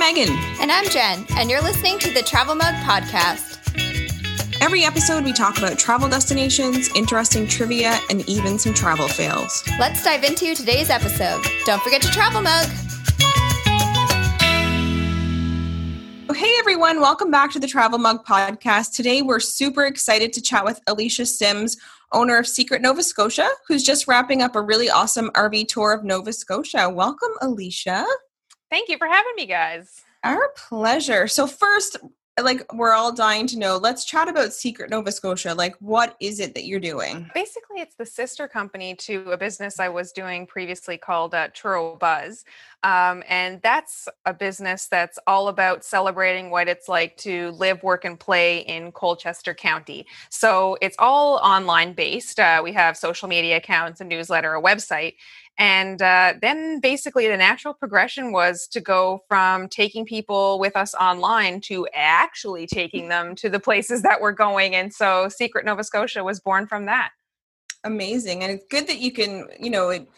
Megan. And I'm Jen, and you're listening to the Travel Mug Podcast. Every episode, we talk about travel destinations, interesting trivia, and even some travel fails. Let's dive into today's episode. Don't forget to travel mug. Oh, hey, everyone. Welcome back to the Travel Mug Podcast. Today, we're super excited to chat with Alicia Sims, owner of Secret Nova Scotia, who's just wrapping up a really awesome RV tour of Nova Scotia. Welcome, Alicia. Thank you for having me, guys. Our pleasure. So, first, like we're all dying to know let's chat about secret nova scotia like what is it that you're doing basically it's the sister company to a business i was doing previously called uh, Truro buzz um, and that's a business that's all about celebrating what it's like to live work and play in colchester county so it's all online based uh, we have social media accounts a newsletter a website and uh, then basically the natural progression was to go from taking people with us online to actually taking them to the places that we're going. And so Secret Nova Scotia was born from that. Amazing. And it's good that you can, you know, it,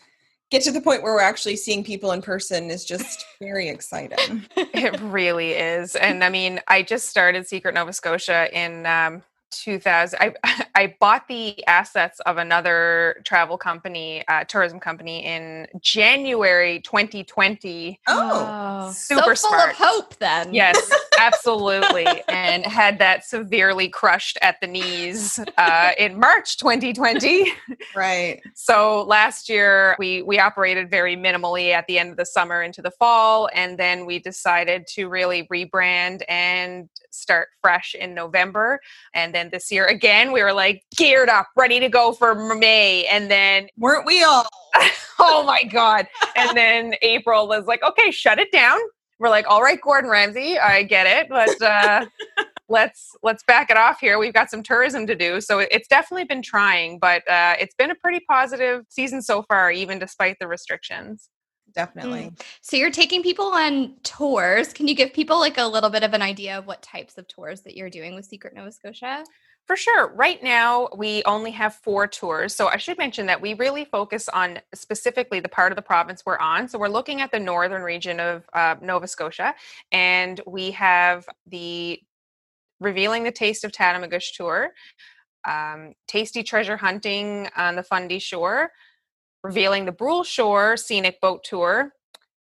get to the point where we're actually seeing people in person is just very exciting. it really is. And I mean, I just started Secret Nova Scotia in um, 2000 I, I bought the assets of another travel company uh, tourism company in january 2020 oh super so full smart. of hope then. Yes absolutely and had that severely crushed at the knees uh, in march 2020 right. So last year we we operated very minimally at the end of the summer into the fall and then we decided to really rebrand and start fresh in november and then then this year. Again we were like geared up ready to go for may and then weren't we all? Oh my god. And then april was like okay shut it down. We're like all right gordon ramsay i get it but uh let's let's back it off here. We've got some tourism to do. So it's definitely been trying but uh, it's been a pretty positive season so far even despite the restrictions definitely. Mm. So you're taking people on tours. Can you give people like a little bit of an idea of what types of tours that you're doing with Secret Nova Scotia? For sure. Right now, we only have four tours. So I should mention that we really focus on specifically the part of the province we're on. So we're looking at the northern region of uh, Nova Scotia, and we have the Revealing the Taste of Tatamagouche tour, um, Tasty Treasure Hunting on the Fundy Shore, revealing the Brule Shore Scenic Boat Tour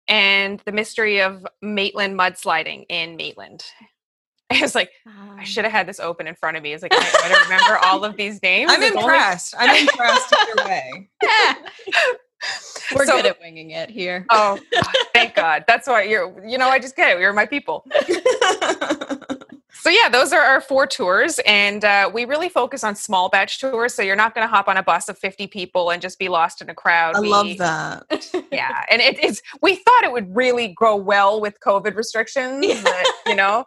and the mystery of Maitland mudsliding in Maitland. I was like, um, I should have had this open in front of me. It's like, I, I don't remember all of these names. I'm impressed. Only... I'm impressed either way. We're so, good at winging it here. Oh, thank God. That's why you're, you know, I just get it. You're my people. So yeah, those are our four tours, and uh, we really focus on small batch tours. So you're not going to hop on a bus of 50 people and just be lost in a crowd. I we, love that. yeah, and it, it's we thought it would really grow well with COVID restrictions. Yeah. But, you know.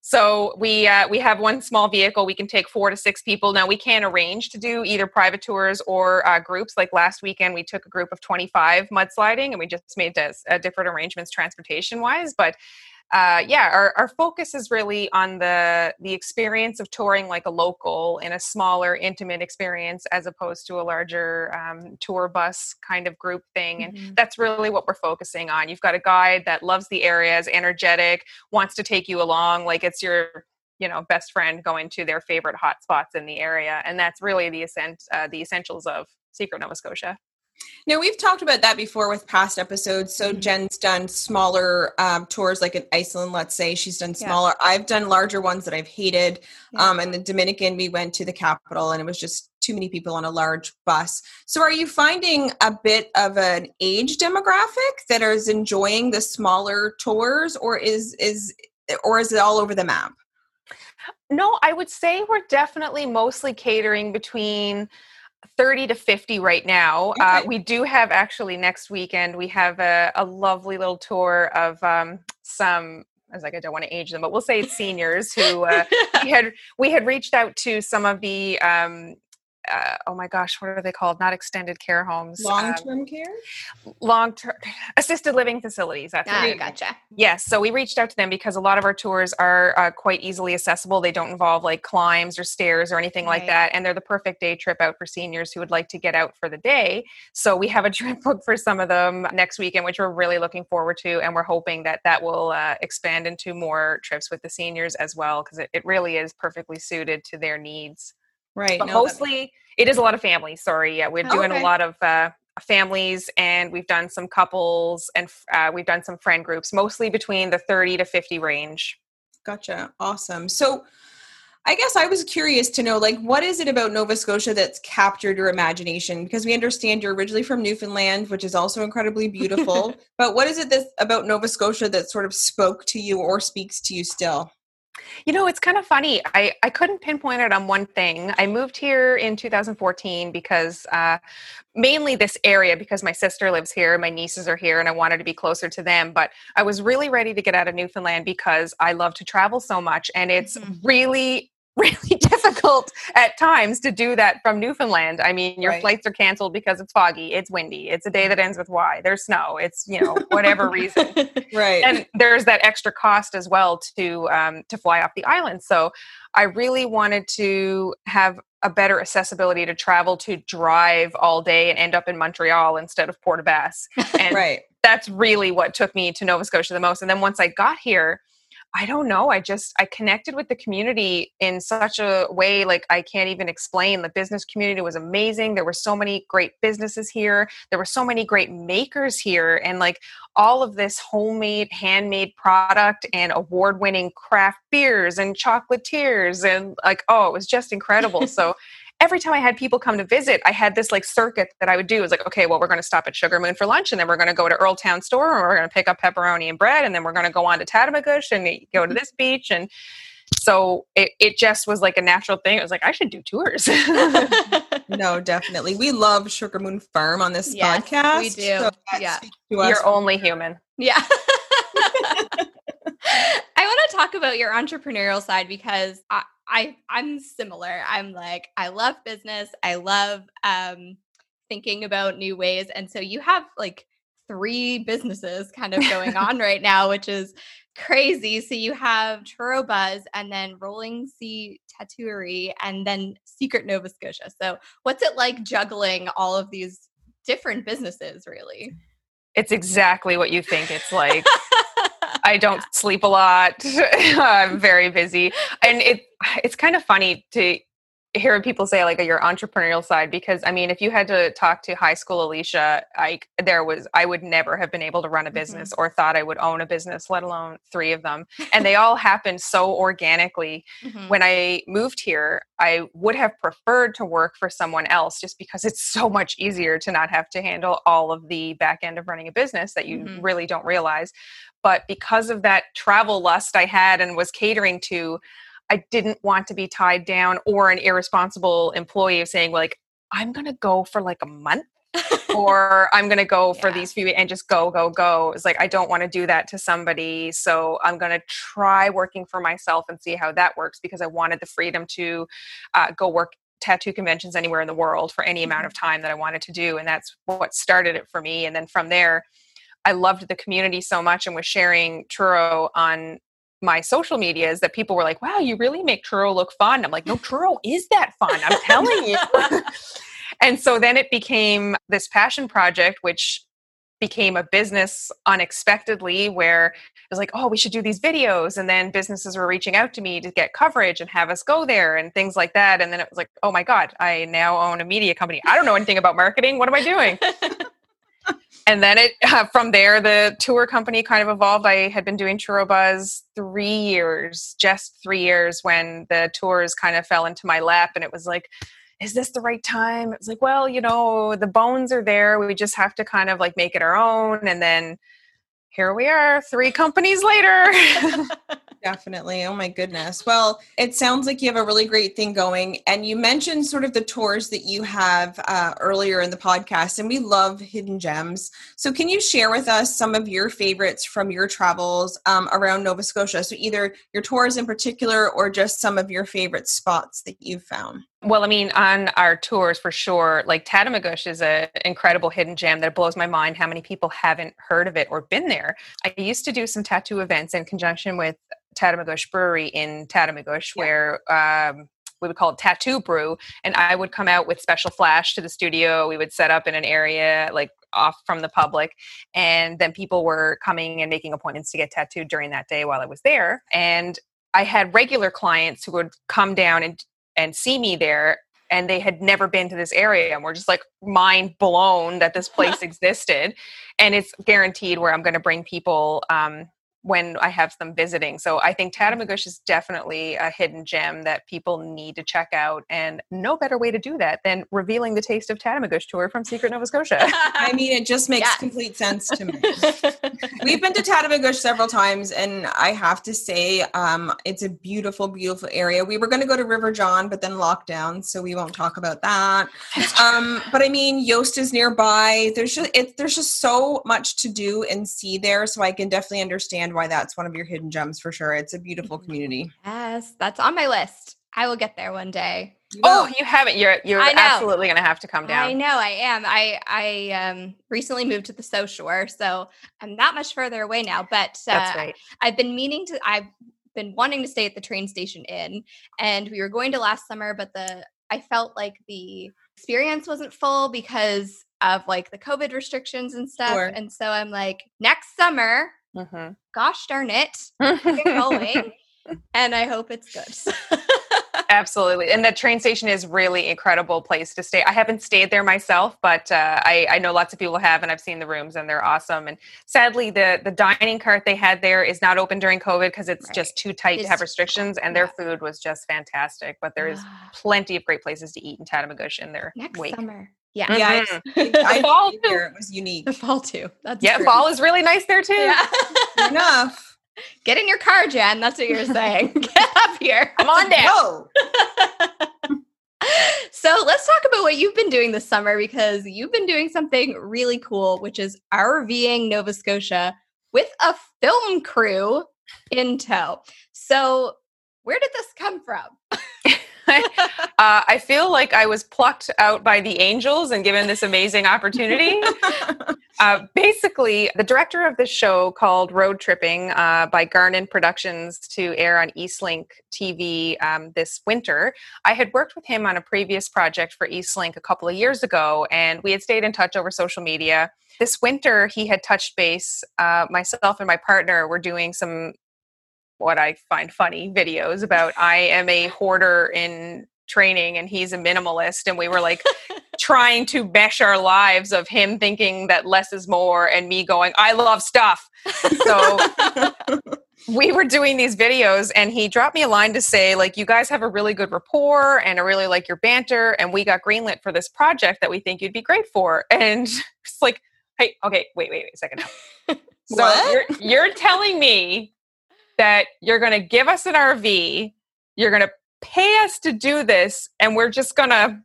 So we uh, we have one small vehicle. We can take four to six people. Now we can arrange to do either private tours or uh, groups. Like last weekend, we took a group of 25 mudsliding, and we just made uh, different arrangements transportation wise. But uh, yeah, our, our focus is really on the the experience of touring like a local in a smaller, intimate experience as opposed to a larger um, tour bus kind of group thing. And mm-hmm. that's really what we're focusing on. You've got a guide that loves the area, is energetic, wants to take you along, like it's your you know best friend going to their favorite hot spots in the area, and that's really the essent uh, the essentials of Secret Nova Scotia. Now we've talked about that before with past episodes. So mm-hmm. Jen's done smaller um, tours, like in Iceland. Let's say she's done smaller. Yeah. I've done larger ones that I've hated. Yeah. Um, and the Dominican, we went to the capital, and it was just too many people on a large bus. So, are you finding a bit of an age demographic that is enjoying the smaller tours, or is is or is it all over the map? No, I would say we're definitely mostly catering between 30 to 50 right now. Uh, okay. Uh, we do have actually next weekend, we have a, a lovely little tour of um, some. I was like, I don't want to age them, but we'll say it's seniors who uh, we had we had reached out to some of the um, uh, oh my gosh, what are they called? Not extended care homes. Long term um, care? Long term assisted living facilities. That's ah, gotcha. Yes. So we reached out to them because a lot of our tours are uh, quite easily accessible. They don't involve like climbs or stairs or anything right. like that. And they're the perfect day trip out for seniors who would like to get out for the day. So we have a trip booked for some of them next weekend, which we're really looking forward to. And we're hoping that that will uh, expand into more trips with the seniors as well because it, it really is perfectly suited to their needs. Right. But no, mostly it is a lot of families. Sorry. Yeah. We're doing okay. a lot of uh, families and we've done some couples and uh, we've done some friend groups, mostly between the 30 to 50 range. Gotcha. Awesome. So, I guess I was curious to know, like, what is it about Nova Scotia that's captured your imagination? Because we understand you're originally from Newfoundland, which is also incredibly beautiful. but what is it that about Nova Scotia that sort of spoke to you or speaks to you still? You know, it's kind of funny. I, I couldn't pinpoint it on one thing. I moved here in 2014 because uh, mainly this area, because my sister lives here, my nieces are here, and I wanted to be closer to them. But I was really ready to get out of Newfoundland because I love to travel so much. And it's mm-hmm. really really difficult at times to do that from Newfoundland. I mean, your right. flights are canceled because it's foggy, it's windy, it's a day that ends with Y, there's snow, it's you know whatever reason, right? And there's that extra cost as well to um, to fly off the island. So I really wanted to have a better accessibility to travel to drive all day and end up in Montreal instead of Port aux Basques. And right. that's really what took me to Nova Scotia the most. And then once I got here, I don't know. I just I connected with the community in such a way like I can't even explain. The business community was amazing. There were so many great businesses here. There were so many great makers here and like all of this homemade handmade product and award-winning craft beers and chocolatiers and like oh, it was just incredible. so every time I had people come to visit, I had this like circuit that I would do. It was like, okay, well, we're going to stop at Sugar Moon for lunch, and then we're going to go to Earltown Store, and we're going to pick up pepperoni and bread, and then we're going to go on to Tatamagouche and go to mm-hmm. this beach. And so it, it just was like a natural thing. It was like, I should do tours. no, definitely. We love Sugar Moon Farm on this yes, podcast. We do. So yeah. You're only human. Yeah. I want to talk about your entrepreneurial side because I, I I'm similar. I'm like I love business. I love um thinking about new ways and so you have like three businesses kind of going on right now which is crazy. So you have Truro Buzz and then Rolling Sea Tattooery and then Secret Nova Scotia. So what's it like juggling all of these different businesses really? It's exactly what you think it's like. I don't sleep a lot. I'm very busy. And it it's kind of funny to hear people say like your entrepreneurial side because I mean if you had to talk to high school Alicia I there was I would never have been able to run a business mm-hmm. or thought I would own a business let alone three of them and they all happened so organically mm-hmm. when I moved here I would have preferred to work for someone else just because it's so much easier to not have to handle all of the back end of running a business that you mm-hmm. really don't realize but because of that travel lust I had and was catering to I didn't want to be tied down or an irresponsible employee of saying like I'm going to go for like a month or I'm going to go for these few and just go go go. It's like I don't want to do that to somebody, so I'm going to try working for myself and see how that works because I wanted the freedom to uh, go work tattoo conventions anywhere in the world for any amount of mm-hmm. time that I wanted to do and that's what started it for me and then from there I loved the community so much and was sharing Truro on my social media is that people were like, wow, you really make Truro look fun. I'm like, no, Truro is that fun. I'm telling you. and so then it became this passion project, which became a business unexpectedly where it was like oh we should do these videos and then businesses were reaching out to me to get coverage and have us go there and things like that and then it was like oh my god i now own a media company i don't know anything about marketing what am i doing and then it uh, from there the tour company kind of evolved. I had been doing Truro buzz three years just three years when the tours kind of fell into my lap. And it was like is this the right time? It was like well you know the bones are there. We just have to kind of like make it our own. And then here we are three companies later Definitely. Oh my goodness. Well, it sounds like you have a really great thing going. And you mentioned sort of the tours that you have uh, earlier in the podcast, and we love hidden gems. So, can you share with us some of your favorites from your travels um, around Nova Scotia? So, either your tours in particular or just some of your favorite spots that you've found. Well, I mean, on our tours for sure, like Tatamagouche is an incredible hidden gem that blows my mind how many people haven't heard of it or been there. I used to do some tattoo events in conjunction with Tatamagouche Brewery in Tatamagouche, yeah. where um, we would call it tattoo brew and i would come out with special flash to the studio we would set up in an area like off from the public and then people were coming and making appointments to get tattooed during that day while i was there and i had regular clients who would come down and and see me there and they had never been to this area and we're just like mind blown that this place existed. And it's guaranteed where i'm going to bring people um, when I have them visiting. So I think Tatamagouche is definitely a hidden gem that people need to check out. And no better way to do that than revealing the taste of Tatamagouche tour from Secret Nova Scotia. I mean, it just makes yes. complete sense to me. We've been to Tatamagouche several times, and I have to say, um, it's a beautiful, beautiful area. We were going to go to River John, but then lockdown, so we won't talk about that. Um, but I mean, Yost is nearby. There's just it, there's just so much to do and see there, so I can definitely understand understand why that's one of your hidden gems for sure. It's a beautiful mm-hmm. community. Yes, that's on my list. I will get there one day. You oh, you haven't. You're you're absolutely going to have to come down. I know. I am. I I um recently moved to the South Shore, so I'm not much further away now. But uh, that's right. I've been meaning to. I've been wanting to stay at the train station inn, and we were going to last summer, but the I felt like the experience wasn't full because of like the COVID restrictions and stuff. Sure. And so I'm like, next summer Mm-hmm. Gosh darn it, get going, and I hope it's good. Absolutely, and the train station is really incredible place to stay. I haven't stayed there myself, but uh, I, I know lots of people have, and I've seen the rooms, and they're awesome. And sadly, the the dining cart they had there is not open during COVID because it's right. just too tight it's, to have restrictions. And their food was just fantastic. But there is plenty of great places to eat in Tatamagouche in their next wake. summer. Yeah, mm-hmm. yeah. I, I fall too. It was unique. The fall too. That's yeah. True. Fall is really nice there too. Yeah. Enough. Get in your car, Jen. That's what you're saying. Get up here. Come on down. so let's talk about what you've been doing this summer because you've been doing something really cool, which is RVing Nova Scotia with a film crew in tow. So where did this come from? uh, I feel like I was plucked out by the angels and given this amazing opportunity. uh, basically, the director of this show called Road Tripping uh, by Garnin Productions to air on Eastlink TV um, this winter. I had worked with him on a previous project for Eastlink a couple of years ago, and we had stayed in touch over social media. This winter, he had touched base. Uh, myself and my partner were doing some what I find funny videos about I am a hoarder in training and he's a minimalist and we were like trying to mesh our lives of him thinking that less is more and me going I love stuff. So we were doing these videos and he dropped me a line to say like you guys have a really good rapport and I really like your banter and we got greenlit for this project that we think you'd be great for and it's like hey okay wait wait wait a second now. so you're, you're telling me that you're going to give us an RV, you're going to pay us to do this, and we're just going to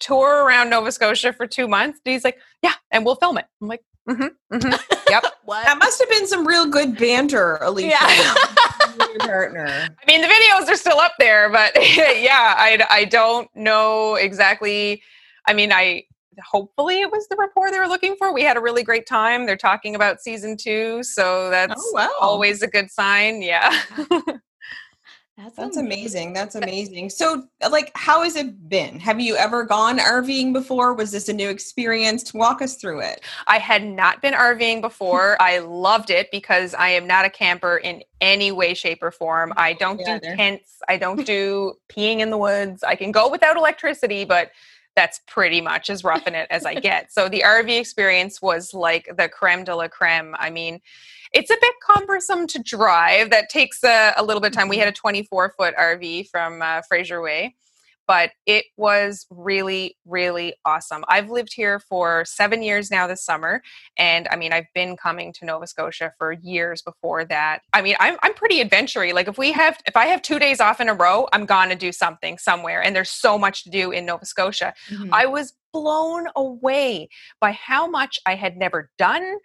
tour around Nova Scotia for two months. And he's like, yeah, and we'll film it. I'm like, mm-hmm, mm-hmm. yep. what? That must have been some real good banter, Alicia. Yeah. your partner. I mean, the videos are still up there, but yeah, I, I don't know exactly. I mean, I hopefully it was the rapport they were looking for. We had a really great time. They're talking about season two, so oh, that's oh, wow. always a good sign. Yeah. That's, That's amazing. That's amazing. So, like, how has it been? Have you ever gone RVing before? Was this a new experience? Walk us through it. I had not been RVing before. I loved it because I am not a camper in any way, shape, or form. I don't yeah, do tents. I don't do peeing in the woods. I can go without electricity, but that's pretty much as rough in it as I get. So the RV experience was like the creme de la creme. I mean, it's a bit cumbersome to drive. That takes a, a little bit of time. We had a 24 foot RV from uh, Fraserway but it was really, really awesome. I've lived here for seven years now this summer. And I mean, I've been coming to Nova Scotia for years before that. I mean, I'm, I'm pretty adventurous. Like if we have, if I have two days off in a row, I'm going to do something somewhere. And there's so much to do in Nova Scotia. Mm-hmm. I was blown away by how much I had never done,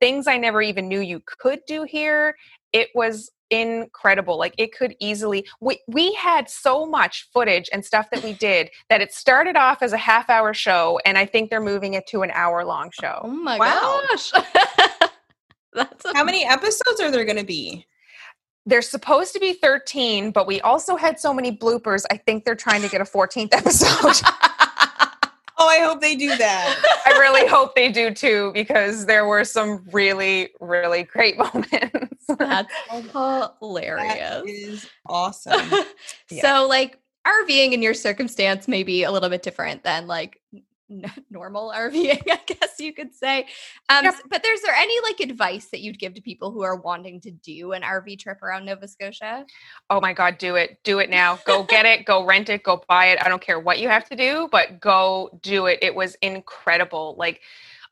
things I never even knew you could do here. It was incredible. Like it could easily we we had so much footage and stuff that we did that it started off as a half hour show and I think they're moving it to an hour long oh show. Oh my Wow. gosh. That's a- How many episodes are there going to be? There's supposed to be 13, but we also had so many bloopers. I think they're trying to get a 14th episode. oh, I hope they do that. I really hope they do too because there were some really really great moments. That's hilarious. is awesome. So, like, RVing in your circumstance may be a little bit different than like n- normal RVing, I guess you could say. Um, Yep. But there's there any like advice that you'd give to people who are wanting to do an RV trip around Nova Scotia? oh my god, do it. Do it now. Go get it, go rent it, go buy it. I don't care what you have to do, but go do it. It was incredible. Like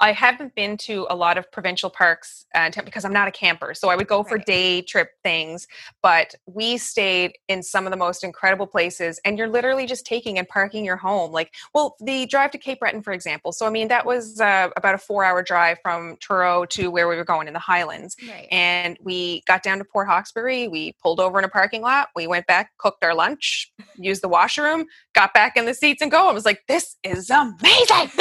I haven't been to a lot of provincial parks uh, because I'm not a camper. So I would go for Right. day trip things, but we stayed in some of the most incredible places and you're literally just taking and parking your home. Like, well, the drive to Cape Breton, for example. So, I mean, that was uh, about a four hour drive from Truro to where we were going in the Highlands Right. and we got down to Port Hawkesbury. We pulled over in a parking lot. We went back, cooked our lunch, used the washroom, got back in the seats and go. I was like, this is amazing.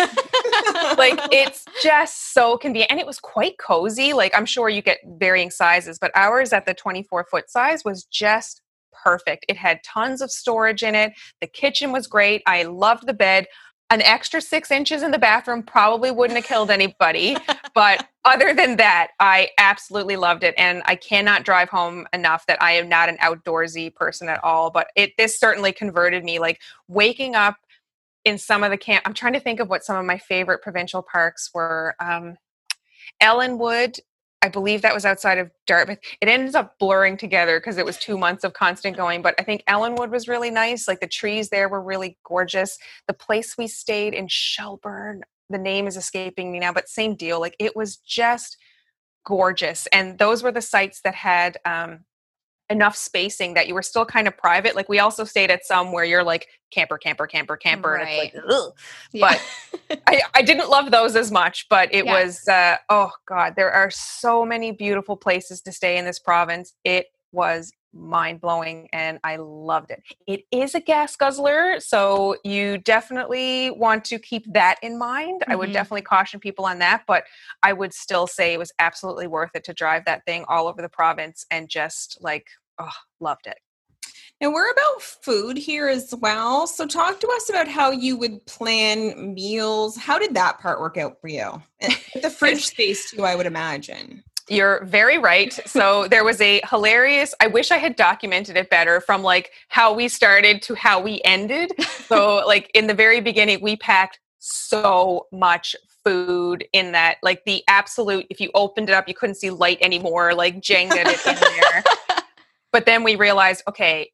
like it's just so convenient. And it was quite cozy. Like I'm sure you get varying sizes, but ours at the 24 foot size was just perfect. It had tons of storage in it. The kitchen was great. I loved the bed. An extra six inches in the bathroom probably wouldn't have killed anybody. but other than that, I absolutely loved it. And I cannot drive home enough that I am not an outdoorsy person at all. But it this certainly converted me. Like waking up in some of the camp i'm trying to think of what some of my favorite provincial parks were um, ellenwood i believe that was outside of dartmouth. It ends up blurring together because it was two months of constant going but i think ellenwood was really nice like the trees there were really gorgeous. The place we stayed in shelburne the name is escaping me now but same deal like it was just gorgeous and those were the sites that had um, enough spacing that you were still kind of private. Like we also stayed at some where you're like camper, camper, camper, camper, and it's like. Yeah. I, I didn't love those as much, but it Yeah. was uh, oh god, there are so many beautiful places to stay in this province. It was mind blowing and I loved it. It is a gas guzzler, so you definitely want to keep that in mind. I would Mhm. definitely caution people on that, but I would still say it was absolutely worth it to drive that thing all over the province and just like oh, loved it. And we're about food here as well. So talk to us about how you would plan meals. How did that part work out for you? The fridge space too, I would imagine. You're very right. So there was a hilarious, I wish I had documented it better from like how we started to how we ended. So like in the very beginning, we packed so much food in that like the absolute if you opened it up you couldn't see light anymore like jenga it in there but then we realized okay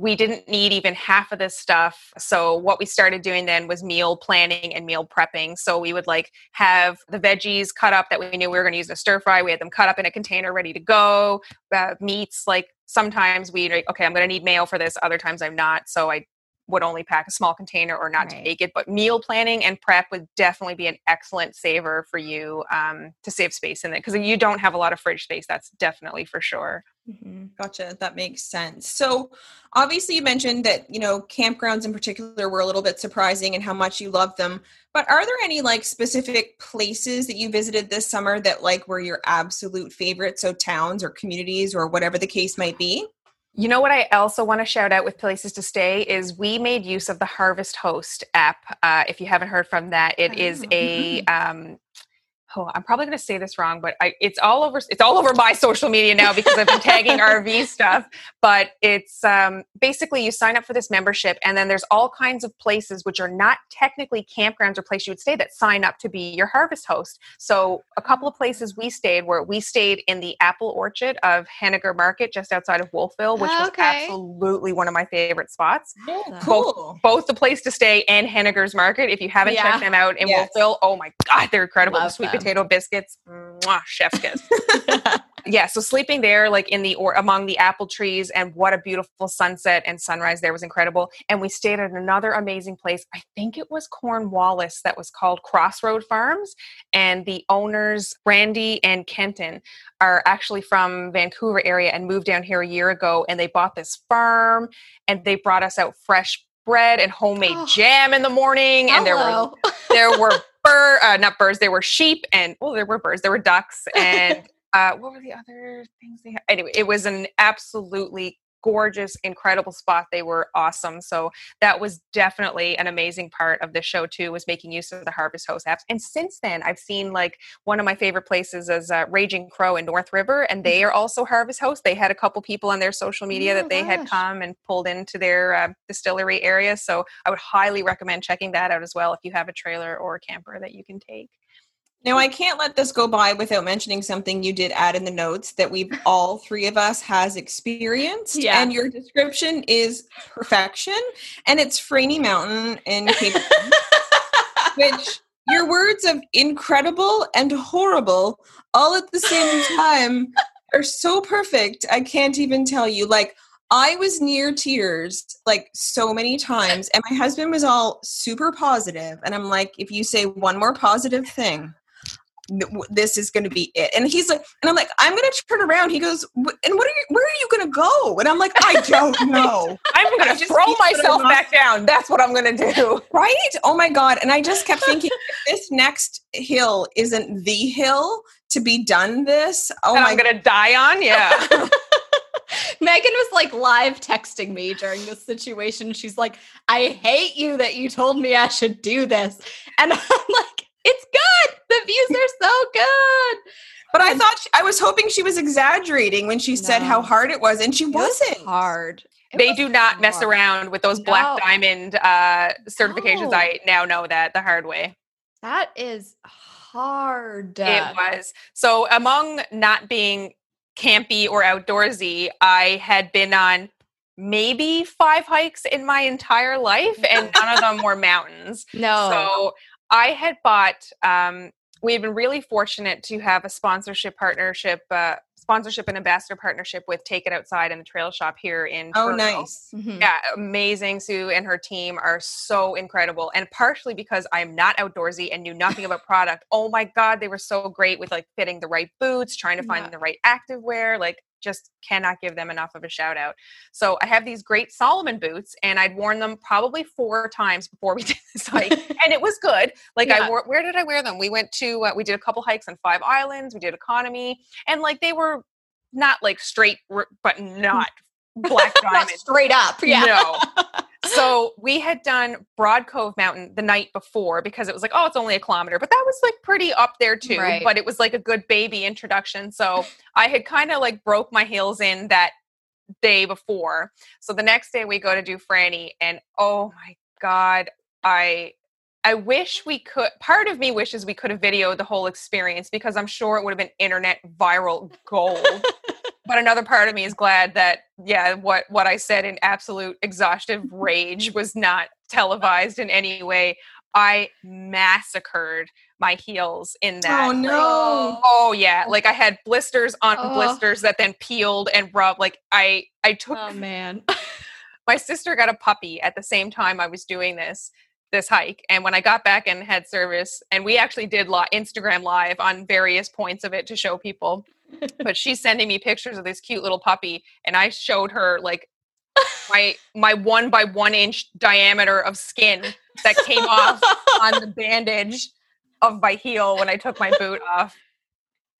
we didn't need even half of this stuff. So what we started doing then was meal planning and meal prepping. So we would like have the veggies cut up that we knew we were going to use in a stir fry. We had them cut up in a container ready to go. Uh, meats like sometimes we okay i'm going to need mayo for this. Other times i'm not. So i would only pack a small container or not Right. take it. But meal planning and prep would definitely be an excellent saver for you um, to save space in it. Because you don't have a lot of fridge space that's definitely for sure Mhm. Gotcha. That makes sense. So, obviously, you mentioned that you know campgrounds in particular were a little bit surprising and how much you love them. But are there any like specific places that you visited this summer that like were your absolute favorite? So towns or communities or whatever the case might be. You know what I also want to shout out with places to stay is we made use of the Harvest Host app. Uh, if you haven't heard from that, it is Oh. a um, oh, I'm probably going to say this wrong, but I, it's all over. It's all over my social media now because I've been tagging RV stuff. But it's um, basically you sign up for this membership, and then there's all kinds of places which are not technically campgrounds or places you would stay that sign up to be your Harvest Host. So a couple of places we stayed where we stayed in the apple orchard of Hennigar Market, just outside of Wolfville, which was Okay. absolutely one of my favorite spots Oh, cool. both the place to stay and Hennigar's Market. If you haven't Yeah. checked them out in Yes. Wolfville, oh my god, they're incredible. Love the sweet. Potato biscuits, mwah, chef's kiss. yeah, so sleeping there, like in the or among the apple trees, and what a beautiful sunset and sunrise there was incredible. And we stayed at another amazing place. I think it was Cornwallis that was called Crossroad Farms, and the owners Randy and Kenton are actually from Vancouver area and moved down here a year ago, and they bought this farm, and they brought us out fresh bread and homemade oh, jam in the morning, and hello. there were there were bird, uh, not birds, there were sheep, and well, there were birds, there were ducks, and uh, what were the other things they had? Anyway, it was an absolutely gorgeous, incredible spot. They were awesome. So that was definitely an amazing part of the show too, was making use of the Harvest Host apps. And since then, I've seen like one of my favorite places is uh, Raging Crow in North River, and they are also Harvest Host. They had a couple people on their social media oh that they gosh. had come and pulled into their uh, distillery area. So I would highly recommend checking that out as well if you have a trailer or a camper that you can take. Now, I can't let this go by without mentioning something you did add in the notes that we've all three of us has experienced. Yeah. And your description is perfection. And it's Franey Mountain in Cape which your words of incredible and horrible all at the same time are so perfect. I can't even tell you. Like, I was near tears like so many times, and my husband was all super positive, And I'm like, if you say one more positive thing, this is going to be it. And he's like, and I'm like, I'm going to turn around. He goes, and what are you, where are you going to go? And I'm like, I don't know. I'm going to throw myself back down. That's what I'm going to do. Right? Oh my God. And I just kept thinking, this next hill isn't the hill to be done this. Oh and my I'm going to die on. Yeah. Megan was like live texting me during this situation. She's like, I hate you that you told me I should do this. And I'm like, it's good. The views are so good. But I thought she, I was hoping she was exaggerating when she said how hard it was, and she it wasn't was hard. It they do not hard. mess around with those no. black diamond uh, certifications. No. I now know that the hard way. That is hard. It was. So among not being campy or outdoorsy, I had been on maybe five hikes in my entire life, and none of them were mountains. No. So I had bought. Um, we have been really fortunate to have a sponsorship partnership, uh, sponsorship and ambassador partnership with Take It Outside and the Trail Shop here in. Oh, nice! Mm-hmm. Yeah, amazing. Sue and her team are so incredible, and partially because I'm not outdoorsy and knew nothing about product. Oh my god, they were so great with like fitting the right boots, trying to find yeah. the right active wear. Like just cannot give them enough of a shout out. So I have these great Salomon boots, and I'd worn them probably four times before we did this hike, and it was good. Like yeah. I wore, where did I wear them? We went to, uh, we did a couple hikes on five islands. We did economy, and like they were not like straight, but not black diamond, straight up. Yeah. No. So we had done Broad Cove Mountain the night before because it was like, oh, it's only a kilometer, but that was like pretty up there too. Right. But it was like a good baby introduction. So I had kind of like broke my heels in that day before. So the next day we go to do Franey, and oh my god, I I wish we could. Part of me wishes we could have videoed the whole experience because I'm sure it would have been internet viral gold. but another part of me is glad that yeah what what i said in absolute exhaustive rage was not televised in any way. I massacred my heels in that. Oh no. Oh yeah oh. like i had blisters on oh. blisters that then peeled and rubbed like i i took oh man. my sister got a puppy at the same time i was doing this this hike and when i got back and had service and we actually did instagram live on various points of it to show people but she's sending me pictures of this cute little puppy and i showed her like my my one by one inch diameter of skin that came off on the bandage of my heel when i took my boot off.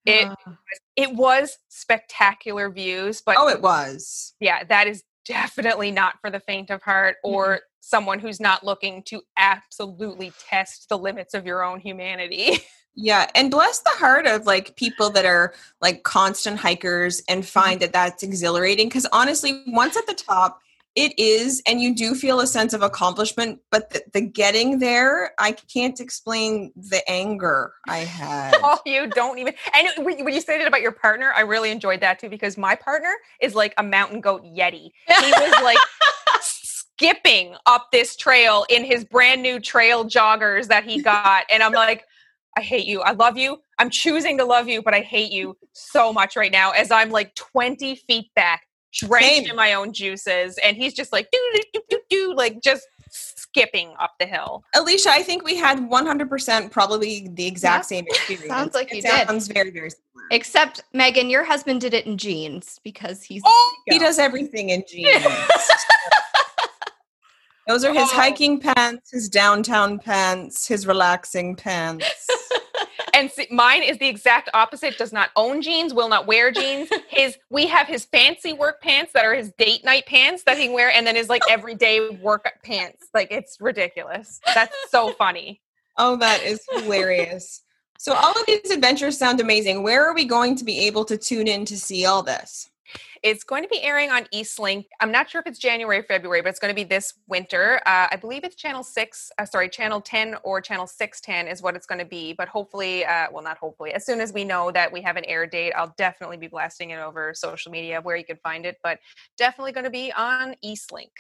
It ah. it was spectacular views but oh it was. Yeah that is definitely not for the faint of heart or mm-hmm. someone who's not looking to absolutely test the limits of your own humanity Yeah, and bless the heart of like people that are like constant hikers and mm-hmm. find that that's exhilarating because honestly, once at the top, it is and you do feel a sense of accomplishment, but the, the getting there, I can't explain the anger I had. oh, you don't even. And when you said it about your partner, I really enjoyed that too because my partner is like a mountain goat yeti. He was like skipping up this trail in his brand new trail joggers that he got and I'm like I hate you. I love you. I'm choosing to love you, but I hate you so much right now as I'm like 20 feet back, drenched Same. in my own juices. And he's just like, do, do, do, do, do, like just skipping up the hill. Alicia, I think we had 100% probably the exact same experience. sounds like it you did. Sounds very, very similar. Except, Megan, your husband did it in jeans because he's. Oh, he does everything in jeans. Those are his oh. hiking pants, his downtown pants, his relaxing pants. And see, mine is the exact opposite. Does not own jeans, will not wear jeans. His we have his fancy work pants that are his date night pants that he can wear, and then his like everyday work pants. Like it's ridiculous. That's so funny. Oh, that is hilarious. So all of these adventures sound amazing. Where are we going to be able to tune in to see all this? It's going to be airing on Eastlink. I'm not sure if it's January or February, but it's going to be this winter. Uh, I believe it's channel six, uh, sorry, channel 10 or channel 610 is what it's going to be. But hopefully, uh, well, not hopefully, as soon as we know that we have an air date, I'll definitely be blasting it over social media where you can find it. But definitely going to be on Eastlink.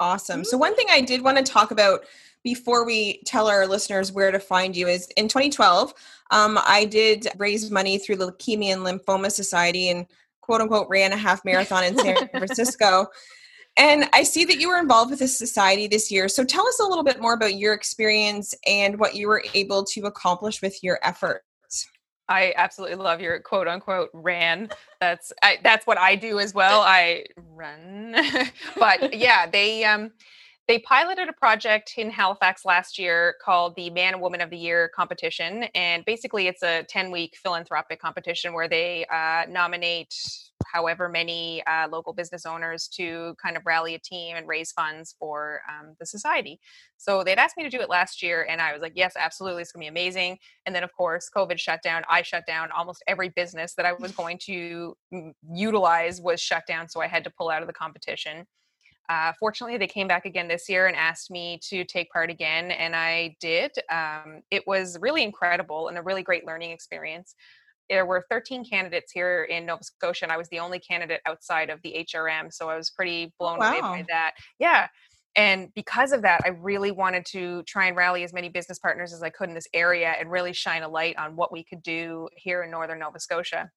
Awesome. So, one thing I did want to talk about before we tell our listeners where to find you is in 2012, um, I did raise money through the Leukemia and Lymphoma Society. And quote unquote ran a half marathon in San Francisco. And I see that you were involved with this society this year. So tell us a little bit more about your experience and what you were able to accomplish with your efforts. I absolutely love your quote unquote ran. That's I, that's what I do as well. I run, but yeah, they um, they piloted a project in Halifax last year called the Man and Woman of the Year competition. And basically, it's a 10 week philanthropic competition where they uh, nominate however many uh, local business owners to kind of rally a team and raise funds for um, the society. So they'd asked me to do it last year, and I was like, yes, absolutely, it's gonna be amazing. And then, of course, COVID shut down. I shut down. Almost every business that I was going to mm, utilize was shut down. So I had to pull out of the competition. Uh, fortunately, they came back again this year and asked me to take part again, and I did. Um, it was really incredible and a really great learning experience. There were 13 candidates here in Nova Scotia, and I was the only candidate outside of the HRM, so I was pretty oh, blown wow. away by that. Yeah. And because of that, I really wanted to try and rally as many business partners as I could in this area and really shine a light on what we could do here in northern Nova Scotia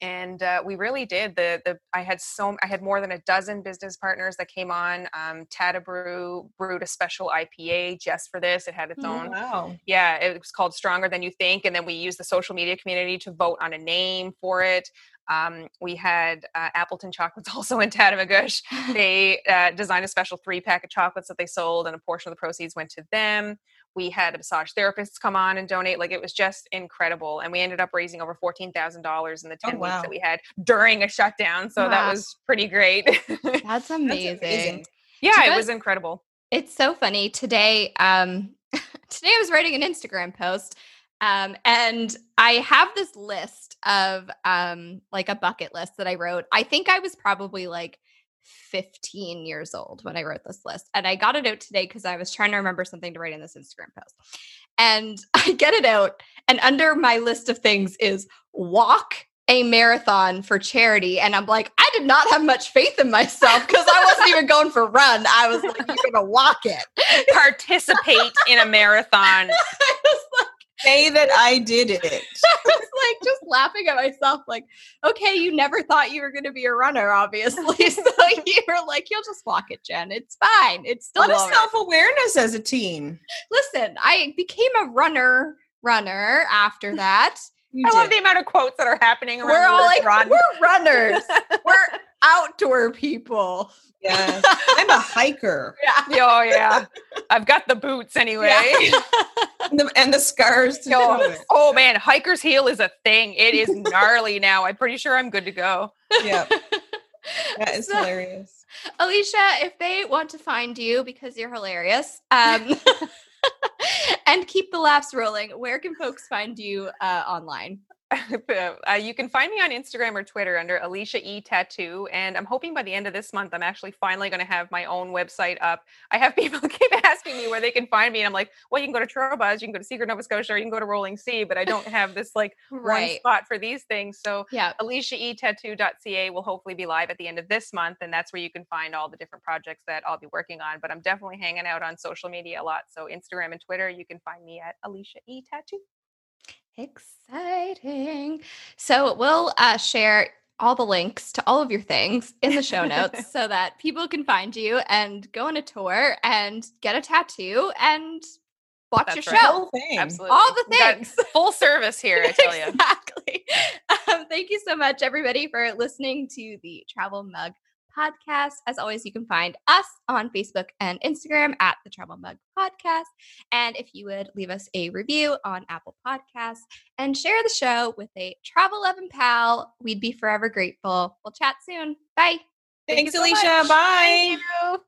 and uh, we really did the the i had so i had more than a dozen business partners that came on um tata brew brewed a special ipa just for this it had its oh, own wow yeah it was called stronger than you think and then we used the social media community to vote on a name for it um, we had uh, Appleton Chocolates also in Tatamagouche. They uh, designed a special three pack of chocolates that they sold, and a portion of the proceeds went to them we had a massage therapist come on and donate like it was just incredible and we ended up raising over $14000 in the 10 oh, wow. weeks that we had during a shutdown so wow. that was pretty great that's amazing, that's amazing. yeah it was incredible it's so funny today um today i was writing an instagram post um and i have this list of um like a bucket list that i wrote i think i was probably like 15 years old when I wrote this list. And I got it out today because I was trying to remember something to write in this Instagram post. And I get it out. And under my list of things is walk a marathon for charity. And I'm like, I did not have much faith in myself because I wasn't even going for run. I was like, you're going to walk it. Participate in a marathon. say that I did it. I was like just laughing at myself, like, okay, you never thought you were going to be a runner, obviously. so you're like, you'll just walk it, Jen. It's fine. It's still a self awareness as a teen. Listen, I became a runner runner after that. You I did. love the amount of quotes that are happening around. We're all like, run. we're runners. we're outdoor people. Yeah, I'm a hiker. Yeah. Oh yeah. I've got the boots anyway. Yeah. and, the, and, the, scars. Oh, oh, man, hiker's heel is a thing. It is gnarly now. I'm pretty sure I'm good to go. Yeah. That is so, hilarious. Alicia, if they want to find you because you're hilarious, um, and keep the laughs rolling, where can folks find you uh, online? uh, you can find me on Instagram or Twitter under Alicia E Tattoo, and I'm hoping by the end of this month, I'm actually finally going to have my own website up. I have people keep asking me where they can find me, and I'm like, well, you can go to Truro Buzz, you can go to Secret Nova Scotia, or you can go to Rolling Sea, but I don't have this like right. one spot for these things. So yeah, AliciaETattoo.ca will hopefully be live at the end of this month, and that's where you can find all the different projects that I'll be working on. But I'm definitely hanging out on social media a lot, so Instagram and Twitter, you can find me at Alicia E Tattoo. Exciting. So we'll uh, share all the links to all of your things in the show notes so that people can find you and go on a tour and get a tattoo and watch That's your right. show. Absolutely. All the We got things. Full service here, I tell you. exactly. Um, thank you so much, everybody, for listening to the Travel Mug podcast. As always, you can find us on Facebook and Instagram at the Travel Mug Podcast. And if you would leave us a review on Apple Podcasts and share the show with a travel loving pal, we'd be forever grateful. We'll chat soon. Bye. Thank you Thanks, so Alicia. much. Bye. Thank.